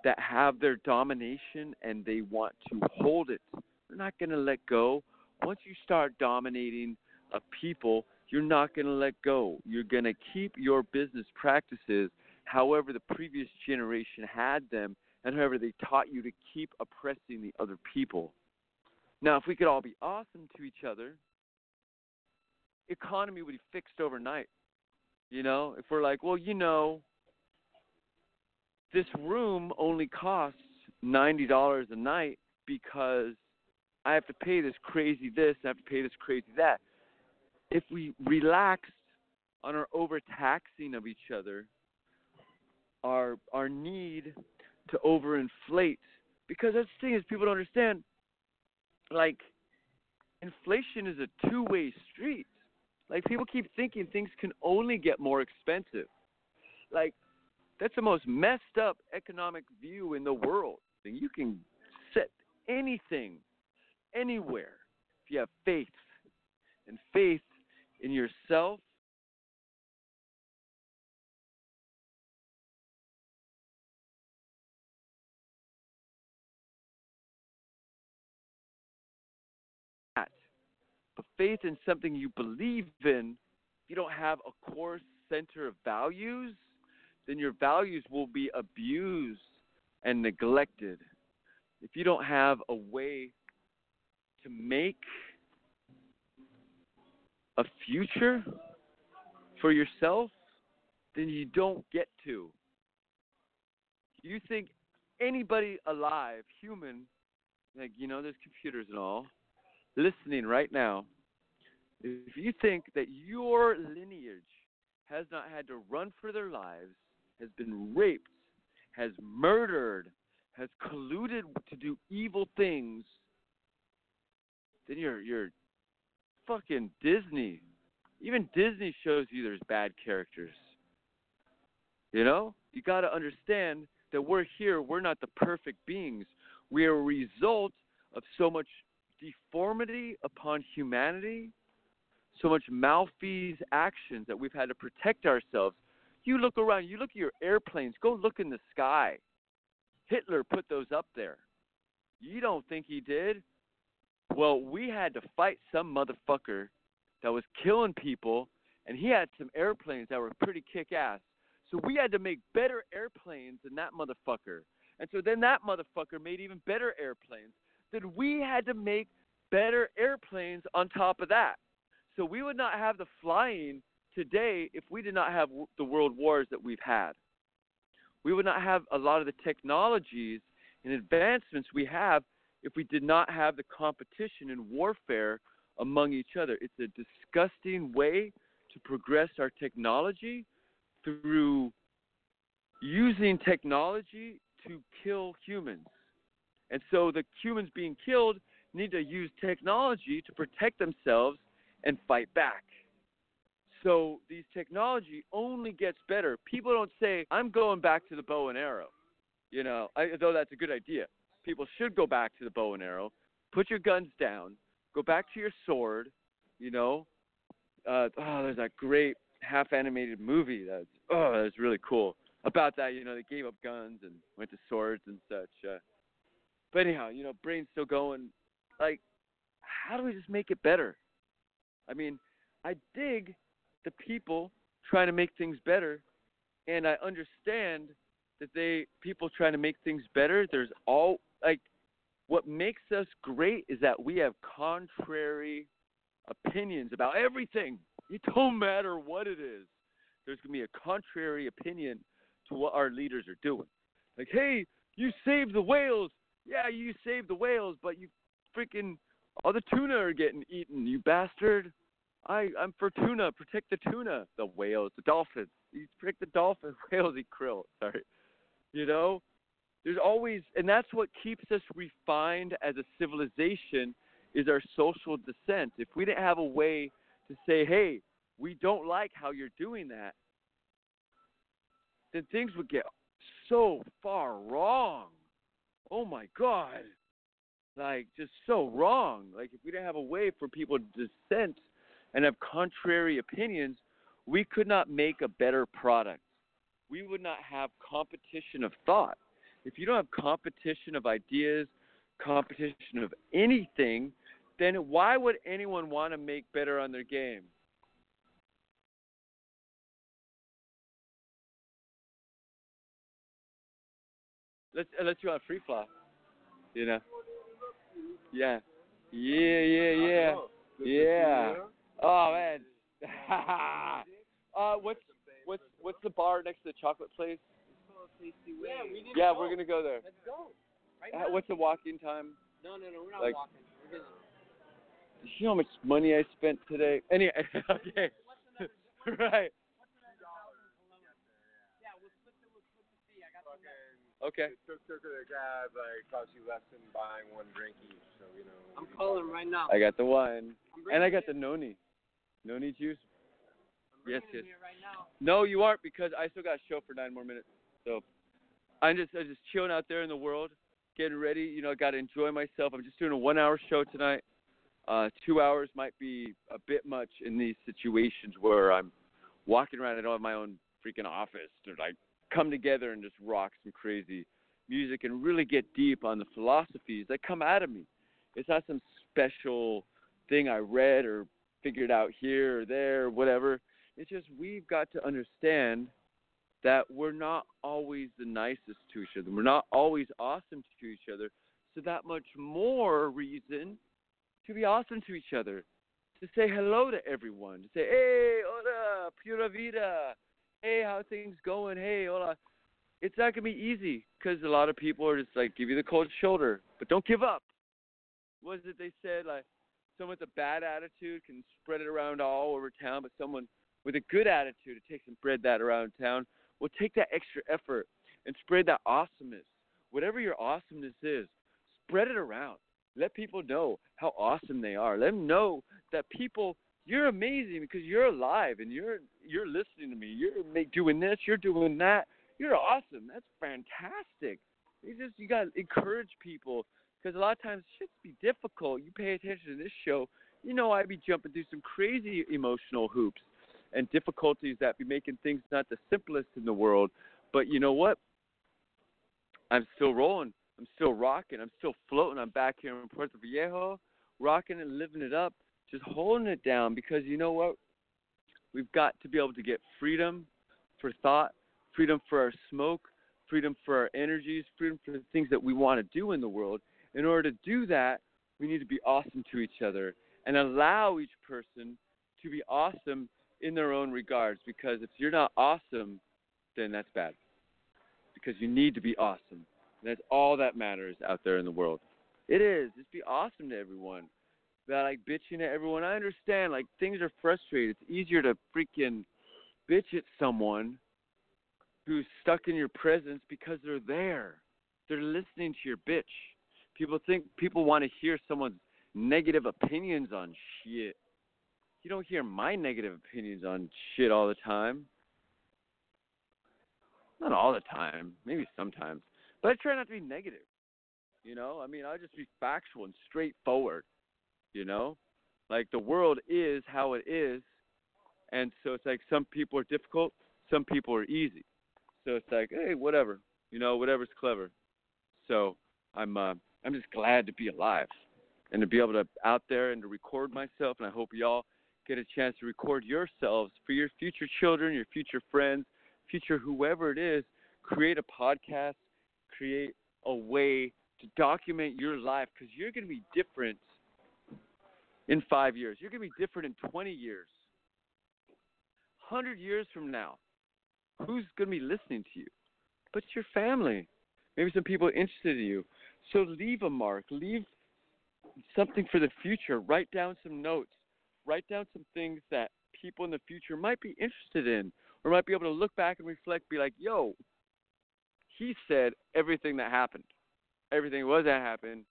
that have their domination and they want to hold it. They're not going to let go. Once you start dominating a people, you're not going to let go. You're going to keep your business practices however the previous generation had them and however they taught you to keep oppressing the other people. Now, if we could all be awesome to each other, economy would be fixed overnight. You know, if we're like, well, you know, this room only costs ninety dollars a night because I have to pay this crazy this, I have to pay this crazy that. If we relaxed on our overtaxing of each other, our our need to overinflate, because that's the thing is people don't understand. Like, inflation is a two-way street. Like people keep thinking things can only get more expensive. Like that's the most messed up economic view in the world. You can set anything anywhere if you have faith and faith in yourself faith in something you believe in, if you don't have a core center of values, then your values will be abused and neglected. If you don't have a way to make a future for yourself, then you don't get to. You think anybody alive, human, like, you know, there's computers and all, listening right now, if you think that your lineage has not had to run for their lives, has been raped, has murdered, has colluded to do evil things, then you're you're fucking Disney. Even Disney shows you there's bad characters. You know? You got to understand that we're here, we're not the perfect beings. We are a result of so much deformity upon humanity, so much malfeasance actions that we've had to protect ourselves. You look around, you look at your airplanes, go look in the sky. Hitler put those up there. You don't think he did? Well, we had to fight some motherfucker that was killing people, and he had some airplanes that were pretty kick ass. So we had to make better airplanes than that motherfucker. And so then that motherfucker made even better airplanes then we had to make better airplanes on top of that. So we would not have the flying today if we did not have the world wars that we've had. We would not have a lot of the technologies and advancements we have if we did not have the competition and warfare among each other. It's a disgusting way to progress our technology through using technology to kill humans. And so the humans being killed need to use technology to protect themselves and fight back. So these technology only gets better. People don't say, I'm going back to the bow and arrow. You know, I, though that's a good idea. People should go back to the bow and arrow. Put your guns down. Go back to your sword. You know, uh, oh, there's that great half animated movie that's oh, that's really cool about that. You know, they gave up guns and went to swords and such. Uh, but anyhow, you know, brain's still going. Like, how do we just make it better? I mean, I dig the people trying to make things better, and I understand that they people trying to make things better. There's all like what makes us great is that we have contrary opinions about everything. It don't matter what it is. There's gonna be a contrary opinion to what our leaders are doing. Like, hey, you saved the whales yeah, you saved the whales, but you freaking all the tuna are getting eaten, you bastard. I I'm for tuna. Protect the tuna. The whales, the dolphins. You protect the dolphins. Whales eat krill. Sorry. You know, there's always, and that's what keeps us refined as a civilization is our social dissent. If we didn't have a way to say, hey, we don't like how you're doing that, then things would get so far wrong. Oh my God. Like, just so wrong. Like, if we didn't have a way for people to dissent and have contrary opinions, we could not make a better product. We would not have competition of thought. If you don't have competition of ideas, competition of anything, then why would anyone want to make better on their game? Let's unless you're on free fly, you know. Yeah, yeah, yeah, yeah, yeah. Oh man. uh, what's what's what's the bar next to the chocolate place? Yeah, we didn't Yeah, go. we're gonna go there. Let's go. Right Uh, what's the walking time? No, no, no. We're not like- walking. We're gonna. You know how much money I spent today? Anyway, okay. right. Yeah, we'll split the we'll split the fee. I got the. Okay. Took took the cab like cost you less than buying one drink each. So you know. I'm calling right now. I got the wine, and I got the noni, noni juice. I'm yes, yes. Right now. No, you aren't because I still got a show for nine more minutes. So I'm just I'm just chilling out there in the world, getting ready. You know, I got to enjoy myself. I'm just doing a one-hour show tonight. Uh, two hours might be a bit much in these situations where I'm walking around. I don't have my own freaking office to like come together and just rock some crazy music and really get deep on the philosophies that come out of me. It's not some special thing I read or figured out here or there or whatever. It's just we've got to understand that we're not always the nicest to each other. We're not always awesome to each other. So that much more reason to be awesome to each other. To say hello to everyone. To say, hey, hola, pura vida. Hey, how things going? Hey, hola. It's not gonna be easy because a lot of people are just like give you the cold shoulder, but don't give up. What is it they said? Like someone with a bad attitude can spread it around all over town, but someone with a good attitude, it takes and spread that around town. Well, take that extra effort and spread that awesomeness. Whatever your awesomeness is, spread it around. Let people know how awesome they are. Let them know that people, you're amazing because you're alive and you're you're listening to me. You're doing this. You're doing that. You're awesome. That's fantastic. You just you got to encourage people because a lot of times shit's be difficult. You pay attention to this show, you know I be jumping through some crazy emotional hoops and difficulties that be making things not the simplest in the world. But you know what? I'm still rolling. I'm still rocking. I'm still floating. I'm back here in Puerto Viejo, rocking and living it up, just holding it down because you know what? We've got to be able to get freedom for thought, freedom for our smoke, freedom for our energies, freedom for the things that we want to do in the world. In order to do that, we need to be awesome to each other and allow each person to be awesome in their own regards because if you're not awesome, then that's bad. Because you need to be awesome. And that's all that matters out there in the world. It is. Just be awesome to everyone. That like bitching at everyone. I understand. Like things are frustrated. It's easier to freaking bitch at someone who's stuck in your presence because they're there. They're listening to your bitch. People think people want to hear someone's negative opinions on shit. You don't hear my negative opinions on shit all the time. Not all the time, maybe sometimes. But I try not to be negative. You know, I mean, I just be factual and straightforward. You know, like the world is how it is, and so it's like some people are difficult, some people are easy. So it's like, hey, whatever. You know, whatever's clever. So I'm, uh, I'm just glad to be alive, and to be able to out there and to record myself. And I hope y'all get a chance to record yourselves for your future children, your future friends, future whoever it is. Create a podcast, create a way to document your life because you're going to be different in five years. You're going to be different in 20 years. 100 years from now, who's going to be listening to you? But your family. Maybe some people interested in you. So leave a mark. Leave something for the future. Write down some notes. write down some things that people in the future might be interested in or might be able to look back and reflect, be like, yo, he said everything that happened. Everything was that happened.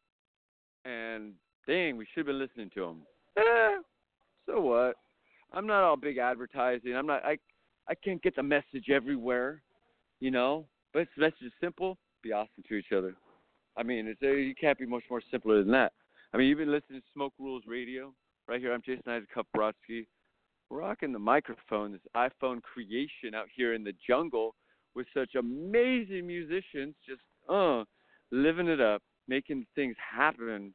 And dang, we should have been listening to him. Eh, so what? I'm not all big advertising. I'm not I I can't get the message everywhere, you know. But if the message is simple, be awesome to each other. I mean, it's, uh, you can't be much more simpler than that. I mean, you've been listening to Smoke Rules Radio right here. I'm Jason Isaac Brodsky. Rocking the microphone, this iPhone creation out here in the jungle with such amazing musicians, just uh, living it up, making things happen.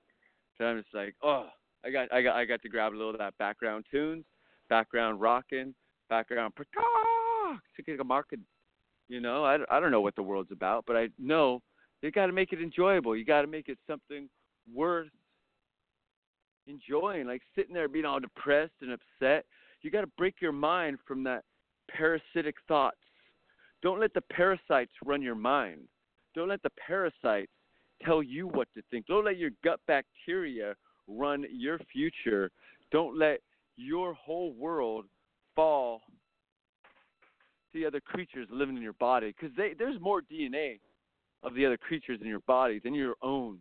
So I'm just like, oh, I got, I got, I got to grab a little of that background tunes, background rocking, background to get a market. You know, I, I don't know what the world's about, but I know you got to make it enjoyable. You got to make it something worth enjoying. Like sitting there being all depressed and upset, you got to break your mind from that parasitic thoughts. Don't let the parasites run your mind. Don't let the parasites tell you what to think. Don't let your gut bacteria run your future. Don't let your whole world fall to the other creatures living in your body because there's more DNA of the other creatures in your body than your own.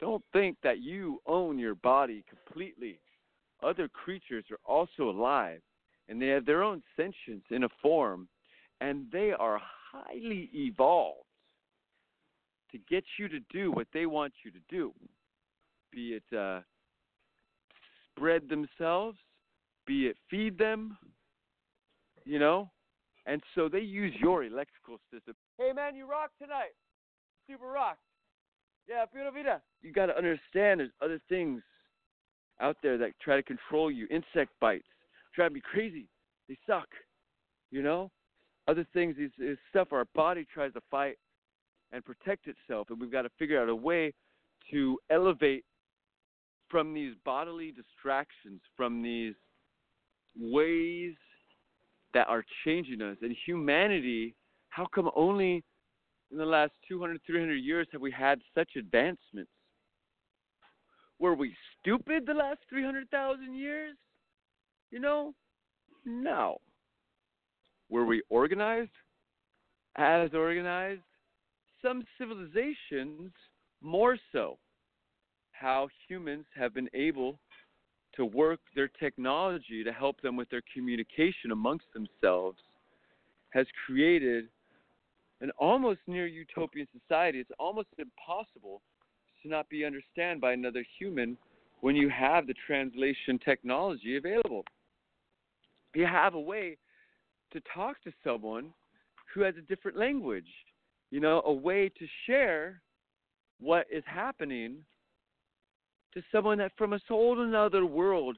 Don't think that you own your body completely. Other creatures are also alive and they have their own sentience in a form and they are highly evolved to get you to do what they want you to do be it uh, spread themselves, be it feed them, you know. And so they use your electrical system. Hey man, you rock tonight. Super rock. Yeah, pura vida. You got to understand there's other things out there that try to control you. Insect bites drive me crazy. They suck. You know, other things is, is stuff our body tries to fight and protect itself, and we've got to figure out a way to elevate from these bodily distractions, from these ways that are changing us. And humanity, how come only in the last 200, 300 years have we had such advancements? Were we stupid the last 300,000 years? You know? No. Were we organized? As organized? Some civilizations more so how humans have been able to work their technology to help them with their communication amongst themselves has created an almost near utopian society. It's almost impossible to not be understood by another human when you have the translation technology available. You have a way to talk to someone who has a different language, you know, a way to share what is happening to someone that from a whole another world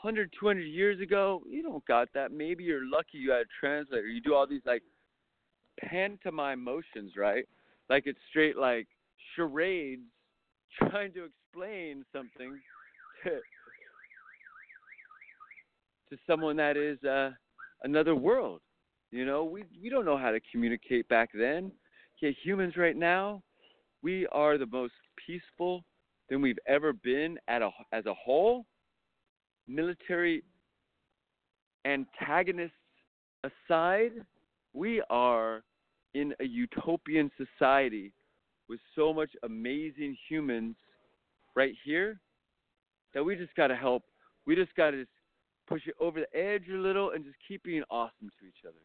100 200 years ago you don't got that. Maybe you're lucky you had a translator. You do all these like pantomime motions right? Like it's straight like charades trying to explain something to, to someone that is uh another world you know? We we don't know how to communicate back then yet humans right now we are the most peaceful than we've ever been at a, as a whole. Military antagonists aside, we are in a utopian society with so much amazing humans right here that we just got to help. We just got to push it over the edge a little and just keep being awesome to each other.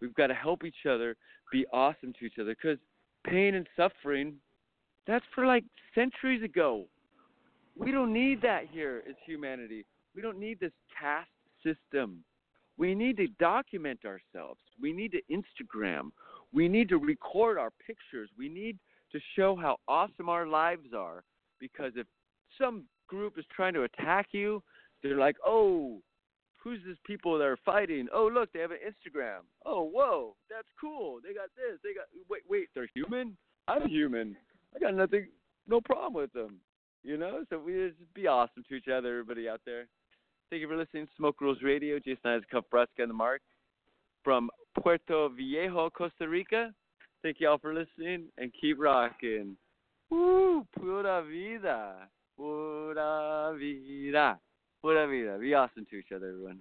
We've got to help each other be awesome to each other because pain and suffering that's for like centuries ago. We don't need that here as humanity. We don't need this caste system. We need to document ourselves. We need to Instagram. We need to record our pictures. We need to show how awesome our lives are. Because if some group is trying to attack you, they're like, oh, who's these people that are fighting? Oh, look, they have an Instagram. Oh, whoa, that's cool. They got this. They got. Wait, wait, they're human. I'm human. I got nothing, no problem with them. You know, so we just be awesome to each other, everybody out there. Thank you for listening Smoke Rules Radio. Jason Isaac Brodsky and the Mark from Puerto Viejo, Costa Rica. Thank you all for listening and keep rocking. Woo, pura vida, pura vida. Pura vida. Be awesome to each other, everyone.